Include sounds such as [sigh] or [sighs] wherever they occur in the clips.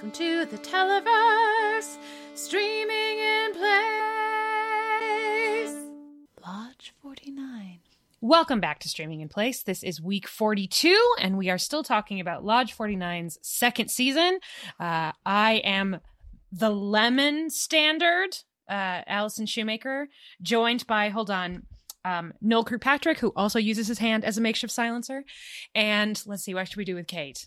Welcome to the Televerse, streaming in place. Lodge 49. Welcome back to Streaming in Place. This is week 42, and we are still talking about Lodge 49's second season. Uh, I am the Lemon Standard, uh, Allison Shoemaker, joined by, hold on, um, Noel Kirkpatrick, who also uses his hand as a makeshift silencer. And let's see, what should we do with Kate?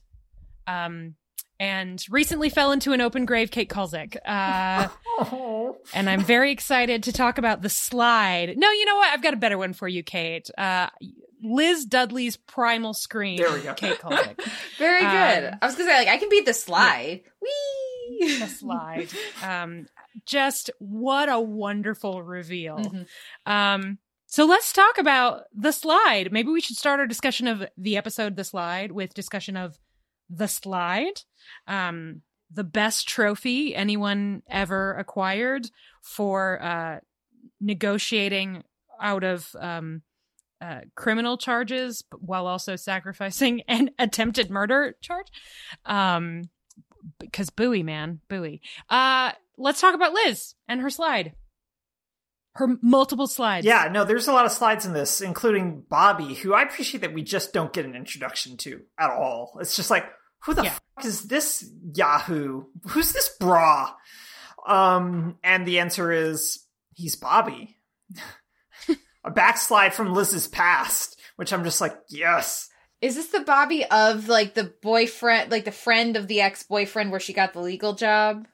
Um, and recently fell into an open grave, Kate Kulzick. Uh, [laughs] and I'm very excited to talk about the slide. No, you know what? I've got a better one for you, Kate. Uh, Liz Dudley's primal scream. There we go. Kate Kulzick. [laughs] Very good. Um, I was gonna say like I can beat the slide. Whee! the slide. Um, just what a wonderful reveal. Mhm. Um, so let's talk about the slide. Maybe we should start our discussion of the episode The Slide with discussion of the slide. Um, the best trophy anyone ever acquired for uh, negotiating out of um, uh, criminal charges while also sacrificing [laughs] an attempted murder charge. Um, because Bowie, man, Bowie. Uh, let's talk about Liz and her slide. Her multiple slides. Yeah, no, there's a lot of slides in this, including Bobby, who I appreciate that we just don't get an introduction to at all. It's just like, who the Yeah. fuck is this Yahoo? Who's this bra? Um, and the answer is he's Bobby. [laughs] a backslide from Liz's past, which I'm just like, yes. Is this the Bobby of like the boyfriend, like the friend of the ex boyfriend where she got the legal job?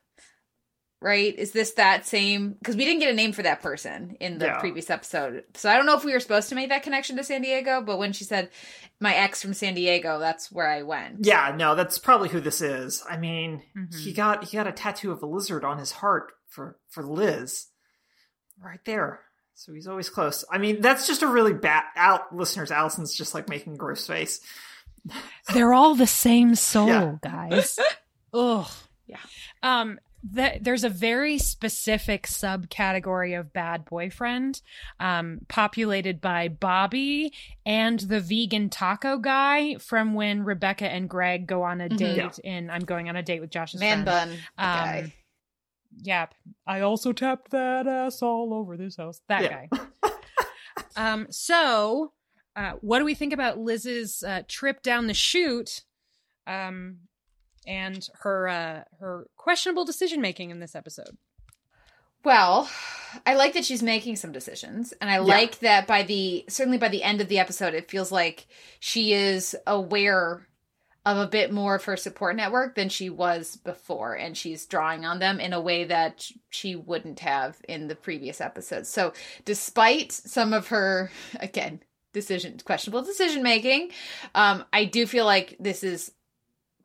Right? Is this that same? Because we didn't get a name for that person in the Yeah. previous episode, so I don't know if we were supposed to make that connection to San Diego. But when she said my ex from San Diego, that's where I went. Yeah, no, that's probably who this is. I mean, Mhm. he got he got a tattoo of a lizard on his heart for for Liz, right there. So he's always close. I mean, that's just a really bad out listeners. Allison's just like making a gross face. They're all the same soul, Yeah. guys. [laughs] Ugh. Yeah. Um, th- there's a very specific subcategory of bad boyfriend, um, populated by Bobby and the vegan taco guy from when Rebecca and Greg go on a Mhm. date Yeah. in I'm going on a date with Josh's Man friend. bun Um, guy. Yep. I also tapped that ass all over this house. That Yeah. guy. [laughs] um. So, uh, what do we think about Liz's uh, trip down the chute? Um, and her uh, her questionable decision making in this episode. Well, I like that she's making some decisions, and I like that by the certainly by the end of the episode, it feels like she is aware of a bit more of her support network than she was before, and she's drawing on them in a way that she wouldn't have in the previous episodes. So, despite some of her [laughs] again decision questionable decision making, um, I do feel like this is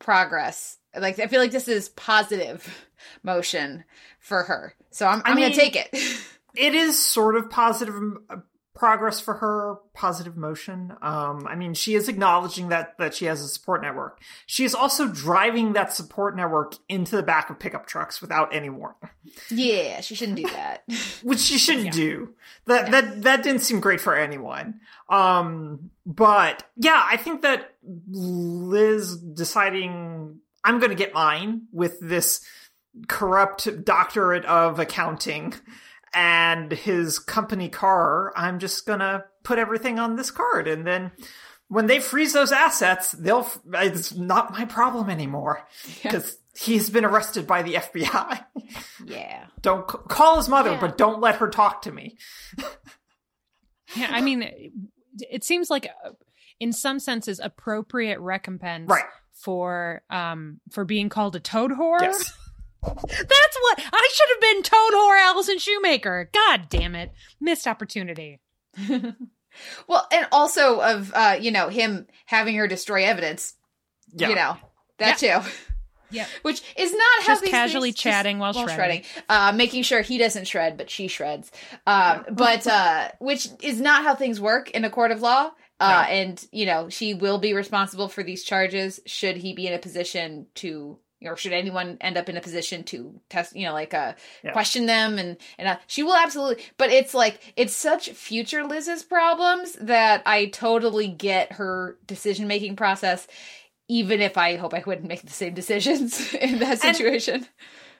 progress. Like I feel like this is positive [laughs] motion for her. So I'm, I I'm mean- gonna take it. [laughs] It is sort of positive progress for her, positive motion. Um, I mean, she is acknowledging that that she has a support network. She is also driving that support network into the back of pickup trucks without any warning. yeah, she shouldn't do that. [laughs] which she shouldn't Yeah. do. That Yeah. that that didn't seem great for anyone. Um, but yeah, I think that Liz deciding I'm going to get mine with this corrupt doctorate of accounting and his company car. I'm just to put everything on this card, and then. When they freeze those assets, they'll. It's not my problem anymore because he's been arrested by the FBI. yeah. Don't c- call his mother, Yeah. but don't let her talk to me. Yeah, I mean, it, it seems like, uh, in some senses, appropriate recompense Right. for um for being called a toad whore. Yes. That's what I should have been toad whore Allison Shoemaker. God damn it. Missed opportunity. [laughs] Well, and also of uh, you know, him having her destroy evidence. Yeah. You know, that too. Yeah. [laughs] Which is not how Just these casually things- chatting while shredding. Uh, making sure he doesn't shred, but she shreds. Um, but uh, which is not how things work in a court of law. Uh, No. and you know she will be responsible for these charges should he be in a position to or should anyone end up in a position to test you know like uh Yeah. question them and and uh, she will absolutely but it's like it's such future liz's problems that i totally get her decision making process even if I hope I wouldn't make the same decisions [laughs] in that situation. And,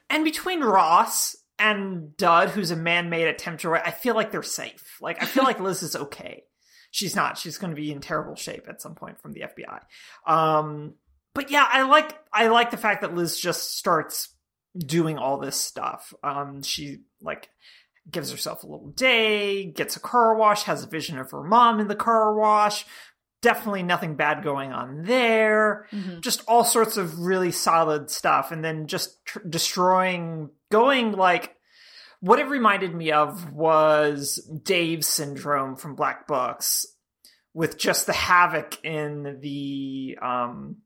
and between Ross and Dud, who's a man-made attempt to write, I feel like they're safe. Like I feel like Liz is okay. She's not. She's going to be in terrible shape at some point from the FBI. Um, but yeah, I like I like the fact that Liz just starts doing all this stuff. Um, she like gives herself a little day, gets a car wash, has a vision of her mom in the car wash. Definitely nothing bad going on there. Mm-hmm. Just all sorts of really solid stuff. And then just tr- destroying, going like, what it reminded me of was Dave's syndrome from Black Books with just the havoc in the, um,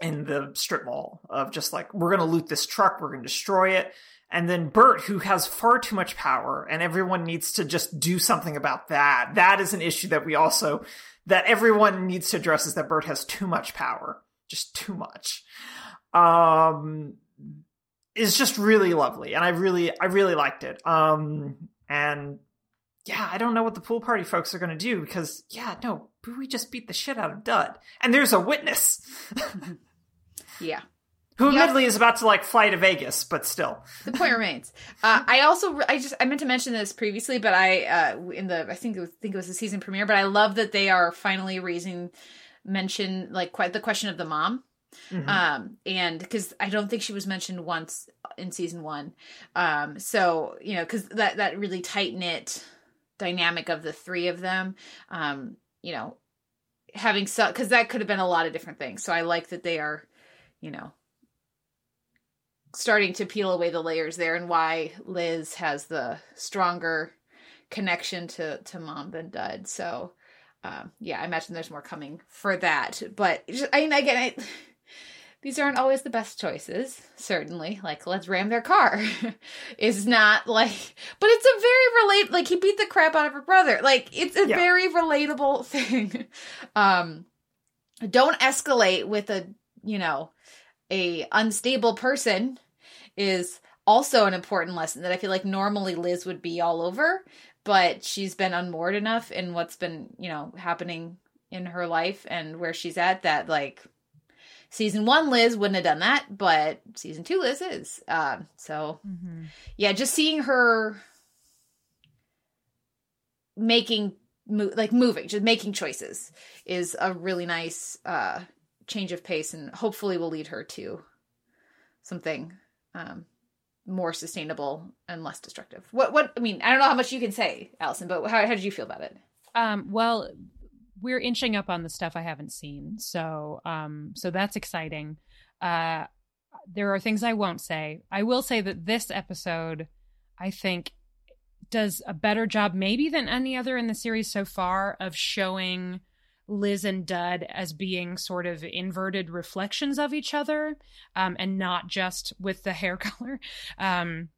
in the strip mall of just like, we're going to loot this truck, we're going to destroy it and then Burt, who has far too much power, and everyone needs to just do something about that. That is an issue that we also, that everyone needs to address is that Burt has too much power. Just too much. Um, is just really lovely. And I really, I really liked it. Um, and yeah, I don't know what the pool party folks are going to do because, yeah, no, we just beat the shit out of Dud. And there's a witness. [laughs] yeah who yep. admittedly is about to like fly to Vegas, but still. The point remains. Uh, I also I just I meant to mention this previously, but I uh, in the I think it was, think it was the season premiere, but I love that they are finally raising mention like quite the question of the mom. Mm-hmm. Um, and because I don't think she was mentioned once in season one. Um, so you know, because that that really tight knit dynamic of the three of them, um, you know, having so because that could have been a lot of different things. So I like that they are, you know, starting to peel away the layers there and why Liz has the stronger connection to to mom than Dud. So um, yeah, I imagine there's more coming for that. But just, I mean, again, I, [sighs] these aren't always the best choices. Certainly, like let's ram their car [laughs] is not like, but it's a very relate. Like he beat the crap out of her brother. Like it's a yeah. very relatable [laughs] thing. um, don't escalate with a you know a unstable person is also an important lesson that I feel like normally Liz would be all over, but she's been unmoored enough in what's been, you know, happening in her life and where she's at that like season one Liz wouldn't have done that, but season two Liz is. Uh, so mm-hmm. yeah, just seeing her making mo- like moving, just making choices is a really nice uh change of pace and hopefully will lead her to something um, more sustainable and less destructive. What what I mean, I don't know how much you can say, Allison, but how how did you feel about it? Um, well, we're inching up on the stuff I haven't seen, so um, so that's exciting. Uh, there are things I won't say. I will say that this episode, I think, does a better job, maybe than any other in the series so far, of showing Liz and Dud as being sort of inverted reflections of each other, um, and not just with the [laughs] hair color. Um,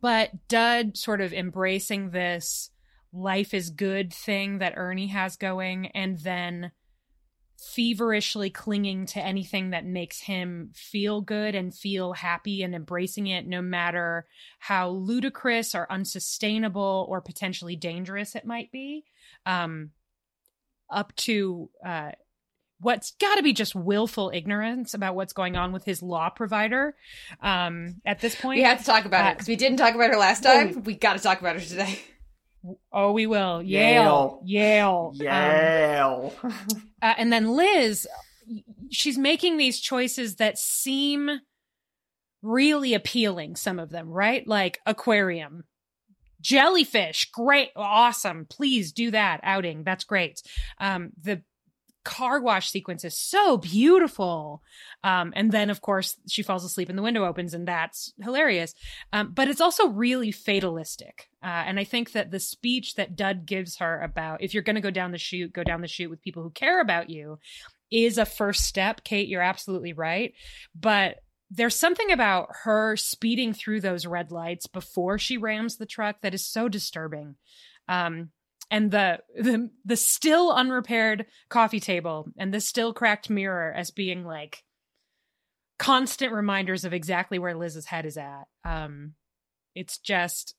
but Dud sort of embracing this life is good thing that Ernie has going, and then feverishly clinging to anything that makes him feel good and feel happy and embracing it, no matter how ludicrous or unsustainable or potentially dangerous it might be. Um, up to uh, what's got to be just willful ignorance about what's going on with his law provider um, at this point. We have to talk about uh, it because we didn't talk about her last time. Oh, we got to talk about her today. Oh, we will. Yale. Yale. Yale. Um, [laughs] uh, and then Liz, she's making these choices that seem really appealing, some of them, right? Like aquarium, jellyfish great awesome. Please do that outing. That's great. Um the car wash sequence is so beautiful. Um and then of course she falls asleep and the window opens and that's hilarious. Um but it's also really fatalistic. Uh, and i think that the speech that dud gives her about if you're going to go down the chute go down the chute with people who care about you is a first step. Kate you're absolutely right. But there's something about her speeding through those red lights before she rams the truck that is so disturbing. Um, and the, [laughs] the the still unrepaired coffee table and the still cracked mirror as being like constant reminders of exactly where Liz's head is at. Um, it's just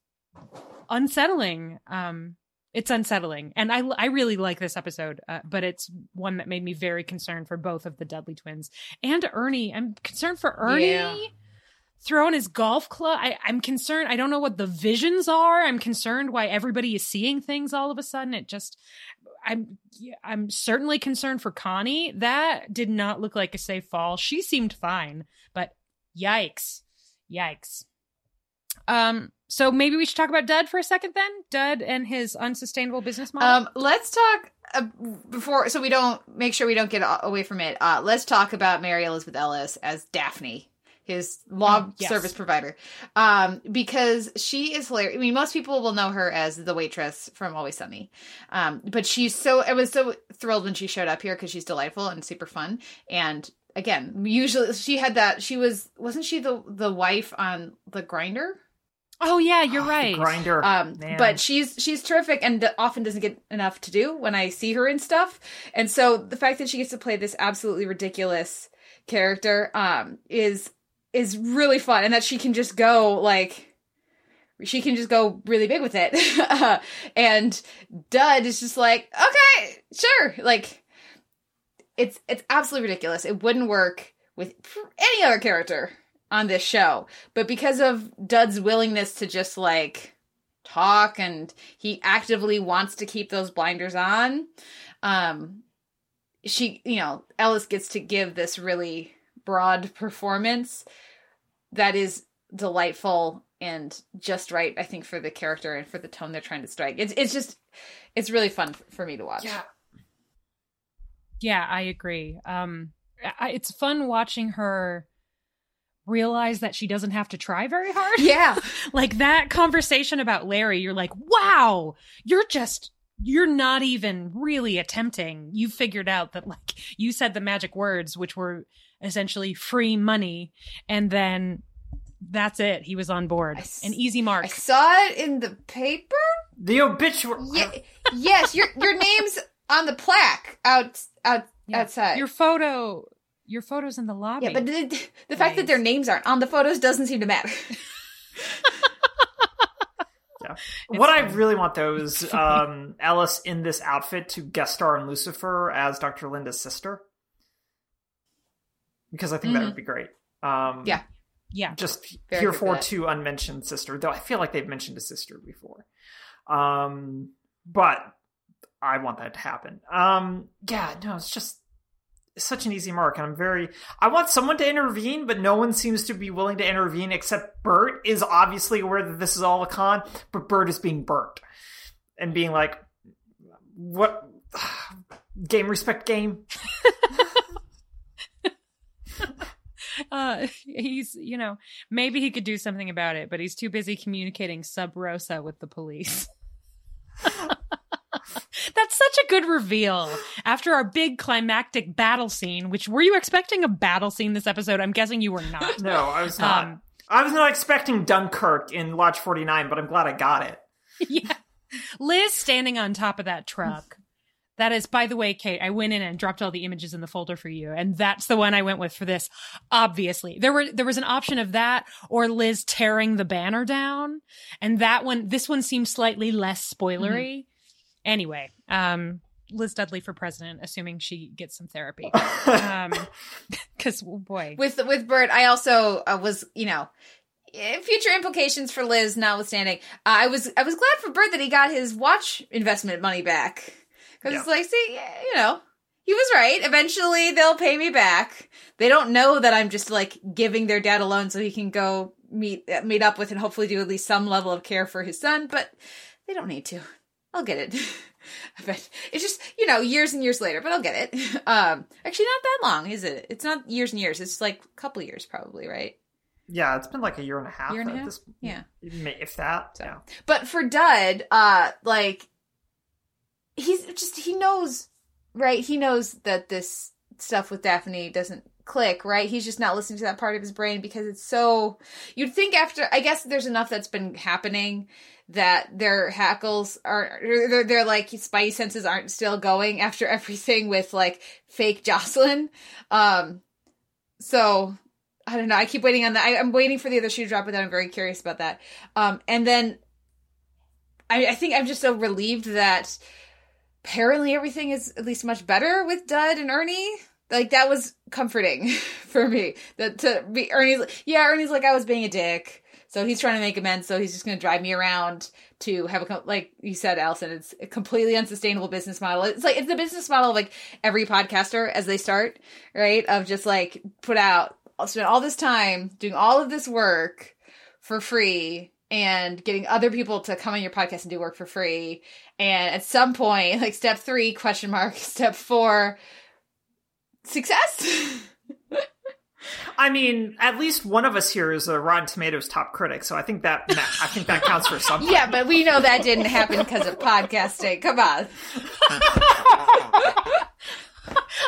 unsettling. Um, it's unsettling. And i i really like this episode uh, but it's one that made me very concerned for both of the dudley twins and ernie. I'm concerned for ernie yeah. throwing his golf club. I, i'm concerned. I don't know what the visions are. I'm concerned why everybody is seeing things all of a sudden. It just i'm i'm certainly concerned for connie. That did not look like a safe fall. She seemed fine but yikes. Yikes um so maybe we should talk about Dud for a second then. Dud and his unsustainable business model. Um, let's talk uh, before, so we don't make sure we don't get away from it. Uh, let's talk about Mary Elizabeth Ellis as Daphne, his law mm, yes. service provider, um, because she is hilarious. I mean, most people will know her as the waitress from Always Sunny, um, but she's so. I was so thrilled when she showed up here because she's delightful and super fun and again usually she had that she was wasn't she the the wife on the grinder Oh yeah, you're oh, right. Grinder. Um, but she's she's terrific and often doesn't get enough to do when I see her in stuff. And so the fact that she gets to play this absolutely ridiculous character um is is really fun and that she can just go like she can just go really big with it. [laughs] and Dud is just like, "Okay, sure." Like it's it's absolutely ridiculous. It wouldn't work with any other character on this show. But because of Dud's willingness to just like talk and he actively wants to keep those blinders on, um she, you know, Ellis gets to give this really broad performance that is delightful and just right I think for the character and for the tone they're trying to strike. It's it's just it's really fun for me to watch. Yeah. Yeah, I agree. Um I, it's fun watching her realize that she doesn't have to try very hard. [laughs] Yeah. like that conversation about Larry, you're like, wow, you're just, you're not even really attempting. You figured out that, like, you said the magic words, which were essentially free money. And then that's it. He was on board. An easy mark. I saw it in the paper. The obituary. Yeah, yes, your your name's on the plaque out out yeah. outside. Your photo your photos in the lobby. Yeah, but the, the fact that their names aren't on the photos doesn't seem to matter. [laughs] yeah. what I really want though is [laughs] um, Ellis in this outfit to guest star in Lucifer as Dr. Linda's sister. Because I think mm-hmm. that would be great. Um, yeah. Yeah. Just Very here for to unmentioned sister, though I feel like they've mentioned a sister before. Um, but I want that to happen. Um, yeah, no, it's just such an easy mark and i'm very i want someone to intervene but no one seems to be willing to intervene except Bert is obviously aware that this is all a con but Bert is being burnt and being like what [sighs] game respect game? [laughs] Uh he's you know maybe he could do something about it but he's too busy communicating sub rosa with the police [laughs] such a good reveal after our big climactic battle scene. Which were you expecting a battle scene this episode? I'm guessing you were not. [laughs] no, I was not. Um, I was not expecting Dunkirk in Lodge 49, but I'm glad I got it. [laughs] yeah. Liz standing on top of that truck. That is, by the way, Kate, I went in and dropped all the images in the folder for you. And that's the one I went with for this. Obviously, there were, there was an option of that or Liz tearing the banner down. And that one, this one seems slightly less spoilery. Mm-hmm. Anyway, um, Liz Dudley for president, assuming she gets some therapy. [laughs] Um, [laughs] because oh boy, with with Burt, I also uh, was, you know, eh, future implications for Liz notwithstanding. Uh, I was I was glad for Bert that he got his watch investment money back because yeah. it's like, see, you know, he was right. Eventually, they'll pay me back. They don't know that I'm just like giving their dad a loan so he can go meet meet up with and hopefully do at least some level of care for his son, but they don't need to. I'll get it. [laughs] but it's just, you know, years and years later, but I'll get it. [laughs] Um, actually not that long, is it? It's not years and years. It's like a couple years probably, right? Yeah, it's been like a year and a half. Year and a half? This, yeah. If that. So. Yeah. But for Dud, uh, like, he's just, he knows, right? He knows that this stuff with Daphne doesn't click, right? He's just not listening to that part of his brain because it's so. You'd think after, I guess there's enough that's been happening that their hackles are their like spidey senses aren't still going after [laughs] everything with like fake Jocelyn. Um, so I don't know. I keep waiting on that. I, am waiting for the other shoe to drop, but I'm very curious about that. Um, and then I, I think I'm just so relieved that apparently everything is at least much better with Dud and Ernie. Like that was comforting [laughs] for me. That to be Ernie's yeah, Ernie's like I was being a dick. So he's trying to make amends. So he's just going to drive me around to have a like you said, Allison. It's a completely unsustainable business model. It's like it's the business model of like every podcaster as they start, right? Of just like put out, spend all this time doing all of this work for free and getting other people to come on your podcast and do work for free. And at some point, [laughs] like step three, question mark, [laughs] step four, success. I mean, at least one of us here is a Rotten Tomatoes top critic, so I think that I think that counts for something. yeah, but we know that didn't happen because of podcasting. Come on. [laughs]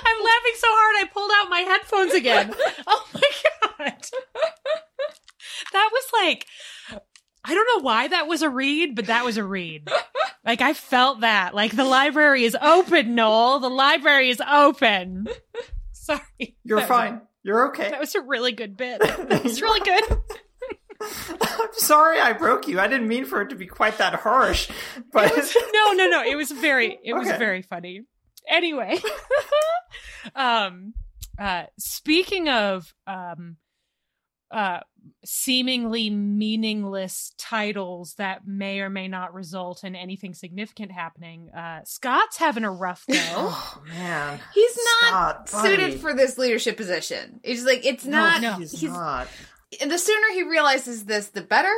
I'm laughing so hard I pulled out my headphones again. Oh my god. That was like I don't know why that was a read, but that was a read. [laughs] Like I felt that. Like the library is open, Noel. The library is open. [laughs] Sorry. You're fine. You're okay. That was a really good bit. [laughs] It's really good. I'm sorry I broke you. I didn't mean for it to be quite that harsh. But was, no, no, no. It was very it was very funny. Anyway. um uh speaking of um uh seemingly meaningless titles that may or may not result in anything significant happening. Uh, Scott's having a rough go. [laughs] oh man, he's not Scott, suited for this leadership position. It's like it's not. No, he's, he's not. And the sooner he realizes this, the better.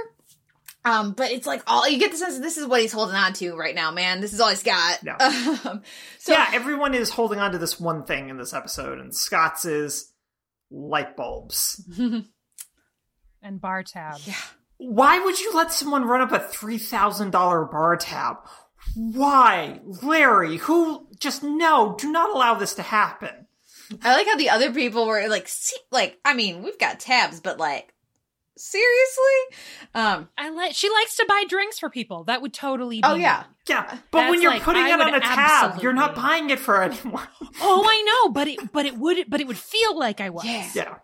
Um, but it's like all you get the sense this is what he's holding on to right now, man. This is all he's got. Yeah. [laughs] Um, so yeah, everyone is holding on to this one thing in this episode, and Scott's is light bulbs. [laughs] and bar tab. Yeah. Why would you let someone run up a three thousand dollar bar tab? Why, Larry? Who? Just no. Do not allow this to happen. I like how the other people were like, see, like, I mean, we've got tabs, but like, seriously? Um, I like. She likes to buy drinks for people. That would totally. Oh, be oh yeah, yeah. But when you're like, putting I it on a tab, absolutely. you're not buying it for anyone. oh, I know, but it, but it would, but it would feel like I was. Yeah. yeah.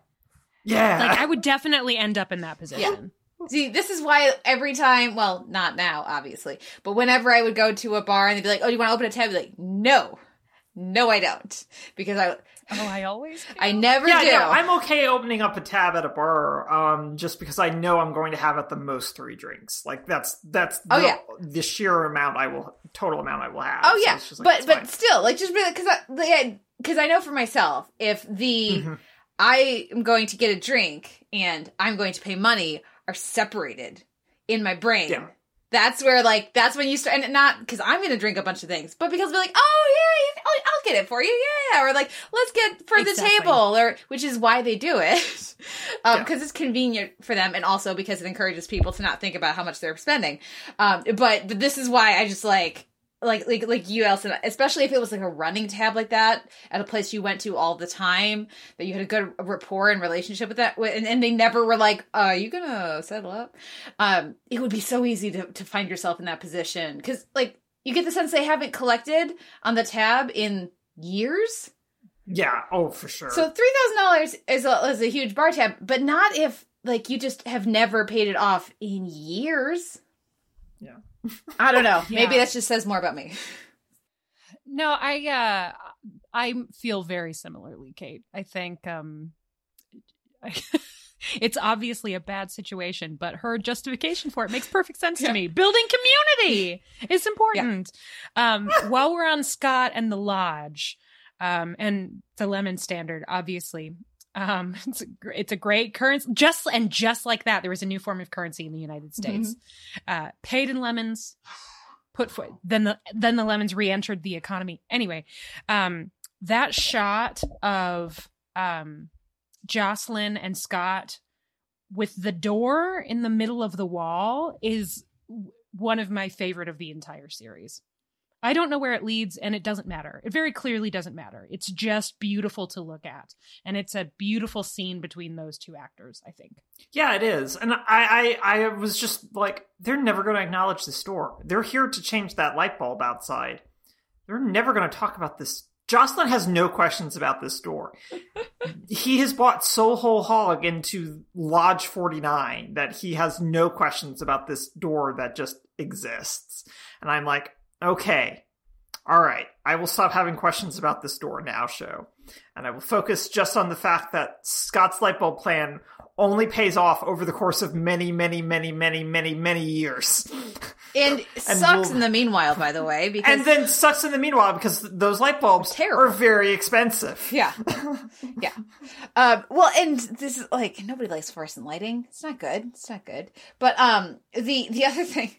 Yeah. Like I would definitely end up in that position. Yeah. See, this is why every time, well, not now, obviously, but whenever I would go to a bar and they'd be like, "Oh, do you want to open a tab?" I'd be like, "No, no, I don't," because I. Oh, I always. [laughs] Do. I never yeah, do. Yeah, I'm okay opening up a tab at a bar, um, just because I know I'm going to have at the most three drinks. Like that's that's oh, the, yeah. the sheer amount I will total amount I will have. Oh yeah, so like, but but still, like just because I because I know for myself if the. Mm-hmm I am going to get a drink and I'm going to pay money are separated in my brain. Yeah. That's where like that's when you start and not because I'm gonna drink a bunch of things, but because we're like, oh yeah, I'll, I'll, get it for you, yeah, or like let's get for exactly. the table, or which is why they do it, [laughs] um, because yeah. it's convenient for them, and also because it encourages people to not think about how much they're spending. Um, but but this is why I just like like like like you Allison, especially if it was like a running tab like that at a place you went to all the time that you had a good rapport and relationship with that and, and they never were like uh, are you gonna settle up? Um it would be so easy to, to find yourself in that position because like you get the sense they haven't collected on the tab in years? Yeah oh for sure. So $3000 is a, is a huge bar tab but not if like you just have never paid it off in years. Yeah I don't know. [laughs] yeah. Maybe that just says more about me. No, I uh I feel very similarly, Kate. I think um [laughs] it's obviously a bad situation, but her justification for it makes perfect sense yeah. to me. Building community is important. Yeah. Um while we're on Scott and the lodge, um and the lemon standard, obviously, um, [laughs] it's a, it's a great currency. Just and just like that, there was a new form of currency in the United States, mm-hmm. uh, paid in lemons. Put for then the then the lemons re-entered the economy. Anyway, um, that shot of um, Jocelyn and Scott with the door in the middle of the wall is one of my favorite of the entire series. I don't know where it leads, and it doesn't matter. It very clearly doesn't matter. It's just beautiful to look at, and it's a beautiful scene between those two actors. I think. Yeah, it is, and I, I, I was just like, they're never going to acknowledge the store. They're here to change that light bulb outside. They're never going to talk about this Jocelyn has no questions about this door. [laughs] he has bought so whole hog into Lodge 49 that he has no questions about this door that just exists. And I'm like, okay, all right, I will stop having questions about this door now, show. And I will focus just on the fact that Scott's light bulb plan only pays off over the course of many, many, many, many, many, many years. [laughs] And, and sucks we'll, in the meanwhile, by the way. [laughs] Because and then sucks in the meanwhile because those light bulbs terrible. are very expensive. Yeah. [laughs] yeah. Um, well, and this is like, nobody likes fluorescent lighting. It's not good. It's not good. But um, the, the other thing,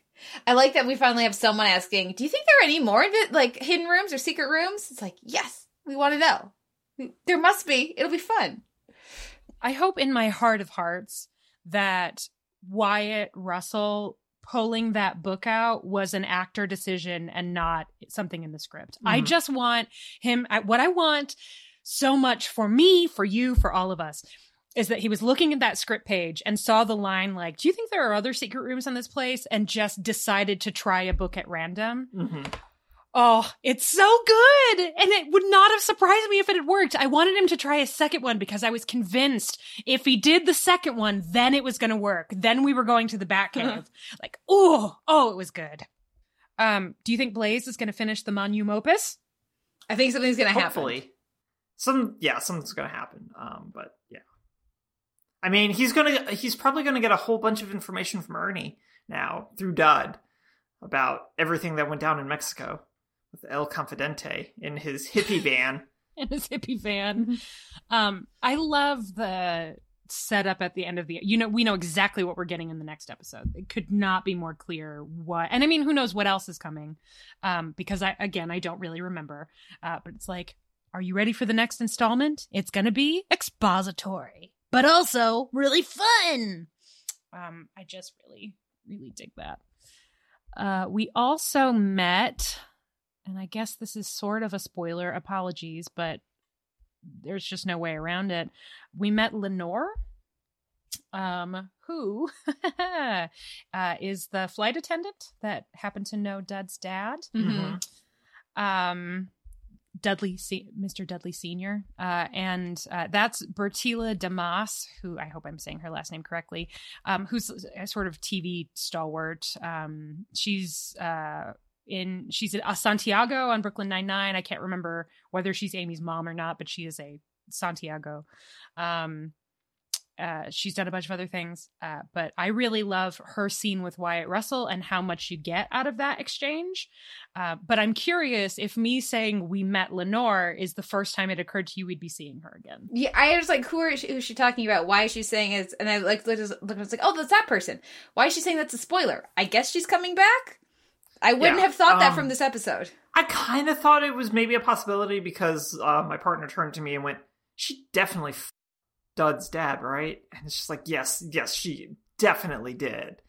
I like that we finally have someone asking, do you think there are any more like hidden rooms or secret rooms? It's like, yes, we want to know. There must be. It'll be fun. I hope in my heart of hearts that Wyatt Russell pulling that book out was an actor decision and not something in the script. Mm-hmm. I just want him, what I want so much for me, for you, for all of us is that he was looking at that script page and saw the line like do you think there are other secret rooms in this place? and just decided to try a book at random. Mm-hmm. oh it's so good! And it would not have surprised me if it had worked. I wanted him to try a second one because i was convinced if he did the second one then it was going to work. Then we were going to the back cave uh-huh. like oh oh it was good. Um do you think blaze is going to finish the monum opus i think something's going to happen. Hopefully. Some yeah something's going to happen um but yeah I mean, he's gonna he's probably gonna get a whole bunch of information from Ernie now through Dud about everything that went down in Mexico with El Confidente in his hippie [laughs] van. in his hippie van. Um, I love the setup at the end of the you know we know exactly what we're getting in the next episode. It could not be more clear what and i mean who knows what else is coming. Um because i again i don't really remember. Uh but it's like are you ready for the next installment? It's gonna be expository but also really fun. Um, I just really, really dig that. Uh, we also met, and I guess this is sort of a spoiler. Apologies, but there's just no way around it. We met Lenore, um, who [laughs] uh, is the flight attendant that happened to know Dud's dad. Mm-hmm. Um, Dudley, Mr. Dudley Senior, uh, and uh, that's Bertila Damas, who I hope I'm saying her last name correctly, um, who's a sort of TV stalwart. Um, she's uh, in she's a Santiago on Brooklyn Nine Nine. I can't remember whether she's Amy's mom or not, but she is a Santiago. Um, uh, she's done a bunch of other things, uh, but I really love her scene with Wyatt Russell and how much you get out of that exchange. Uh, but I'm curious if me saying we met Lenore is the first time it occurred to you we'd be seeing her again. Yeah, I was like, who, she, who is she talking about? Why is she saying it? And I like looked, looked, I was like, oh, that's that person. Why is she saying that's a spoiler? I guess she's coming back. I wouldn't yeah, have thought um, that from this episode. I kind of thought it was maybe a possibility because uh, my partner turned to me and went, "She definitely Dud's dad, right? And it's just like, yes, yes, she definitely did.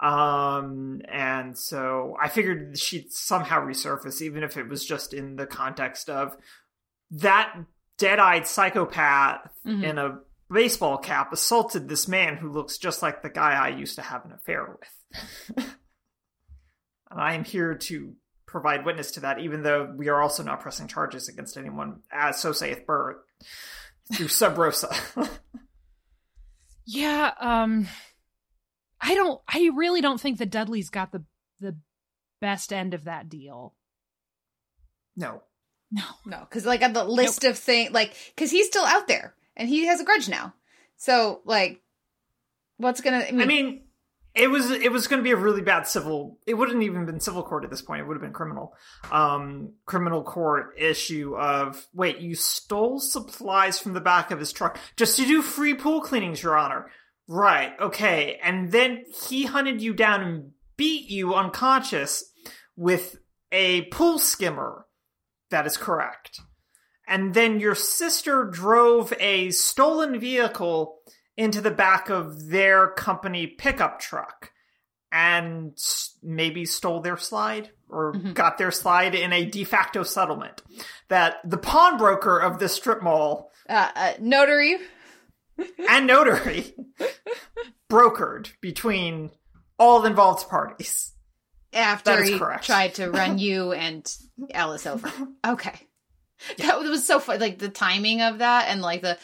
Um, and so I figured she'd somehow resurface, even if it was just in the context of that dead-eyed psychopath mm-hmm. in a baseball cap assaulted this man who looks just like the guy I used to have an affair with. [laughs] and I am here to provide witness to that, even though we are also not pressing charges against anyone, as so saith Bert through Sub Rosa. [laughs] yeah, um I don't I really don't think that Dudley's got the the best end of that deal. No. No. No, cuz like on the list nope. of things like cuz he's still out there and he has a grudge now. So like what's going to I mean, I mean it was it was going to be a really bad civil. It wouldn't even been civil court at this point. It would have been criminal, um, criminal court issue of wait, you stole supplies from the back of his truck just to do free pool cleanings, Your Honor. Right, okay, and then he hunted you down and beat you unconscious with a pool skimmer. That is correct. And then your sister drove a stolen vehicle into the back of their company pickup truck and maybe stole their slide or mm-hmm. got their slide in a de facto settlement that the pawnbroker of the strip mall uh, uh, notary and notary [laughs] brokered between all involved parties after he correct. tried to run [laughs] you and Alice over. [laughs] Okay. That was so fun. Like the timing of that and like the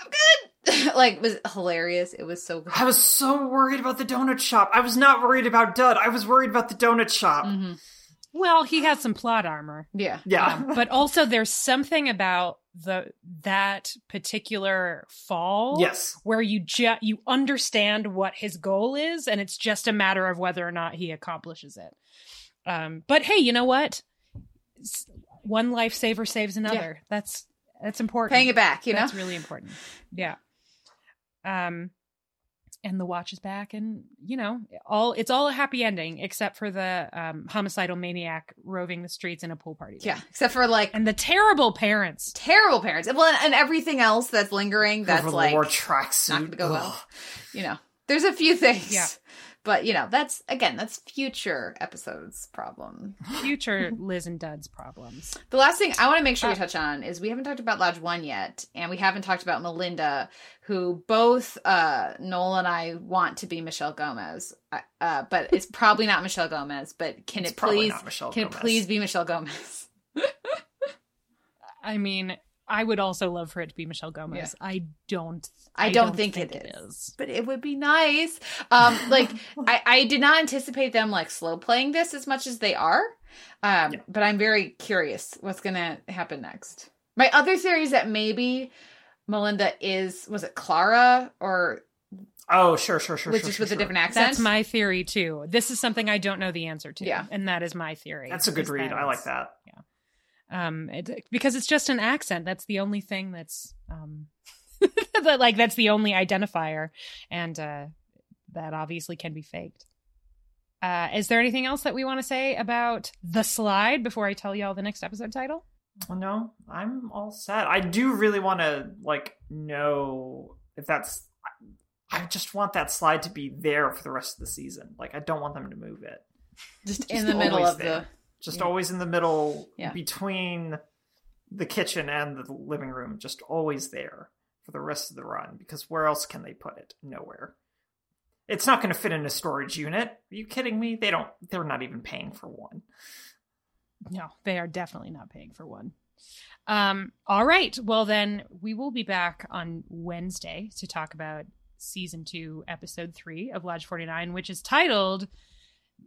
I'm good. [laughs] like was hilarious. It was so good. I was so worried about the donut shop. I was not worried about Dud. I was worried about the donut shop. Mm-hmm. Well, he has some plot armor. Yeah. Yeah. Um, [laughs] but also there's something about the that particular fall yes. where you ju- you understand what his goal is and it's just a matter of whether or not he accomplishes it. Um but hey, you know what? S- One lifesaver saves another. That's that's important. Paying it back, you know? That's really important. Yeah. Um and the watch is back and you know all it's all a happy ending except for the um homicidal maniac roving the streets in a pool party yeah. Except for like and the terrible parents terrible parents. Well, and, and everything else that's lingering that's Over the like war not going to go well. You know, there's a few things. Yeah. But you know, that's again, that's future episodes problem. future [laughs] liz and dud's problems The last thing I want to make Uh, sure we touch on is we haven't talked about Lodge One yet, and we haven't talked about Melinda, who both uh, Noel and I want to be Michelle Gomez, uh, uh, but it's probably not Michelle Gomez. But can It's it please? Michelle can Gomez. it please be Michelle Gomez? [laughs] i mean i would also love for it to be michelle gomez i don't I don't think it it is. is But it would be nice. Um, like I, I did not anticipate them like slow playing this as much as they are. Um, Yeah. but I'm very curious what's gonna happen next. My other theory is that maybe Melinda is was it Clara or Oh, sure, sure, sure. which sure, is sure, with a different accent. that's my theory too this is something i don't know the answer to Yeah. and that is my theory That's a good read. I like it's- that. um it, because it's just an accent that's the only thing that's um [laughs] that, like that's the only identifier and uh that obviously can be faked uh is there anything else that we want to say about the slide before i tell y'all the next episode title no, I'm all set. I do really want to like know if that's. I just want that slide to be there for the rest of the season. Like I don't want them to move it. just in the middle of there. the Just Yeah. always in the middle Yeah. between the kitchen and the living room. Just always there for the rest of the run. Because where else can they put it? Nowhere. It's not going to fit in a storage unit. Are you kidding me? They don't. They're not even paying for one. No, they are definitely not paying for one. Um, all right. Well, then we will be back on Wednesday to talk about season two, episode three of Lodge 49, which is titled,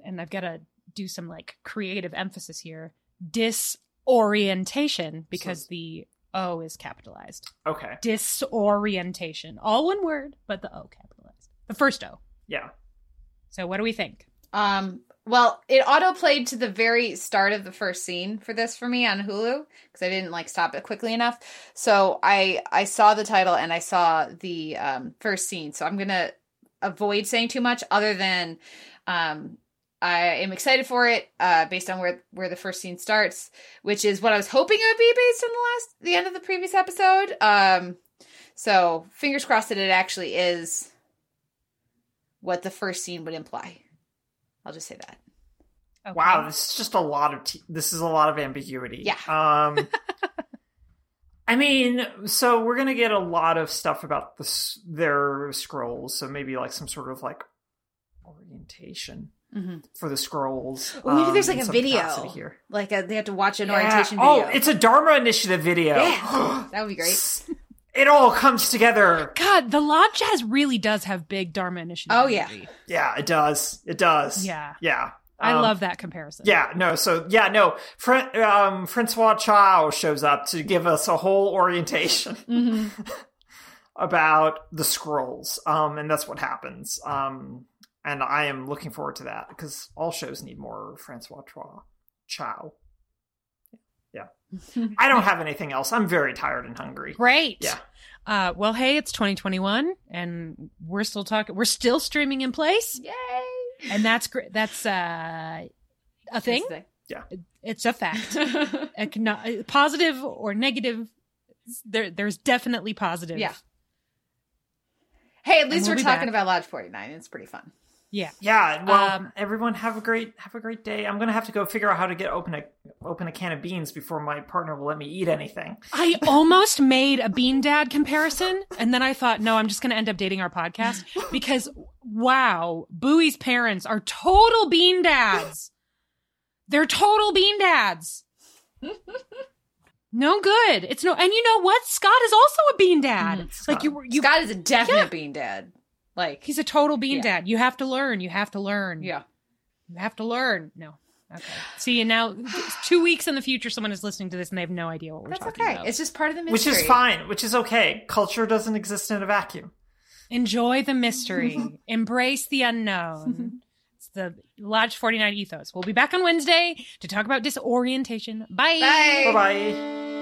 and I've got to do some like creative emphasis here disorientation because So- the O is capitalized. Okay. Disorientation. All one word, but the O capitalized. The first O. Yeah. So, what do we think? Um, well, it auto played to the very start of the first scene for this for me on Hulu because I didn't like stop it quickly enough. So I I saw the title and I saw the um, first scene. So I'm gonna avoid saying too much other than um, I am excited for it uh, based on where where the first scene starts, which is what I was hoping it would be based on the last the end of the previous episode. Um, so fingers crossed that it actually is what the first scene would imply. I'll just say that. Okay. Wow, this is just a lot of t- this is a lot of ambiguity. Yeah. [laughs] Um I mean, so we're going to get a lot of stuff about this their scrolls, so maybe like some sort of like orientation Mm-hmm. for the scrolls. Well, maybe um, there's like a video. capacity here. Like a, they have to watch an Yeah. orientation video. Oh, it's a Dharma Initiative video. Yeah. [gasps] that would be great. it all comes together. God, the Lodge has really does have big Dharma initiative. Oh, yeah. energy. Yeah, it does. It does. Yeah. Yeah. I Um, love that comparison. Yeah, no, so yeah, no. Fr- um, Francois Chau shows up to give us a whole orientation [laughs] hmm about the scrolls, um, and that's what happens. Um, and I am looking forward to that because all shows need more Francois Chau. Chau. Yeah, I don't have anything else. I'm very tired and hungry. Great. Yeah. Uh, well, hey, it's 2021, and we're still talking. We're still streaming in place, Yay! and that's great. That's uh, a thing. Yeah. It's a fact. [laughs] A cano- positive or negative. There, there's definitely positive. Yeah. hey, at least we'll we're talking back. about Lodge 49. It's pretty fun. Yeah. Yeah, well, Um, everyone have a great have a great day. I'm gonna have to go figure out how to get open a open a can of beans before my partner will let me eat anything. I almost made a bean dad comparison, and then I thought, no, I'm just going to end up dating our podcast [laughs] because, wow, Bowie's parents are total bean dads. They're total bean dads. [laughs] No good. It's no, and you know what? Scott is also a bean dad. Mm, like you, Scott. you, Scott is a definite Yeah. bean dad. Like he's a total bean Yeah. dad. You have to learn. You have to learn. yeah. You have to learn. No. Okay. See, and now two weeks in the future, someone is listening to this and they have no idea what we're talking about. That's talking okay. about. It's just part of the mystery, Which is fine, which is okay. Culture doesn't exist in a vacuum. Enjoy the mystery. [laughs] Embrace the unknown. It's the Lodge 49 ethos. We'll be back on Wednesday to talk about disorientation. Bye. Bye. Bye bye.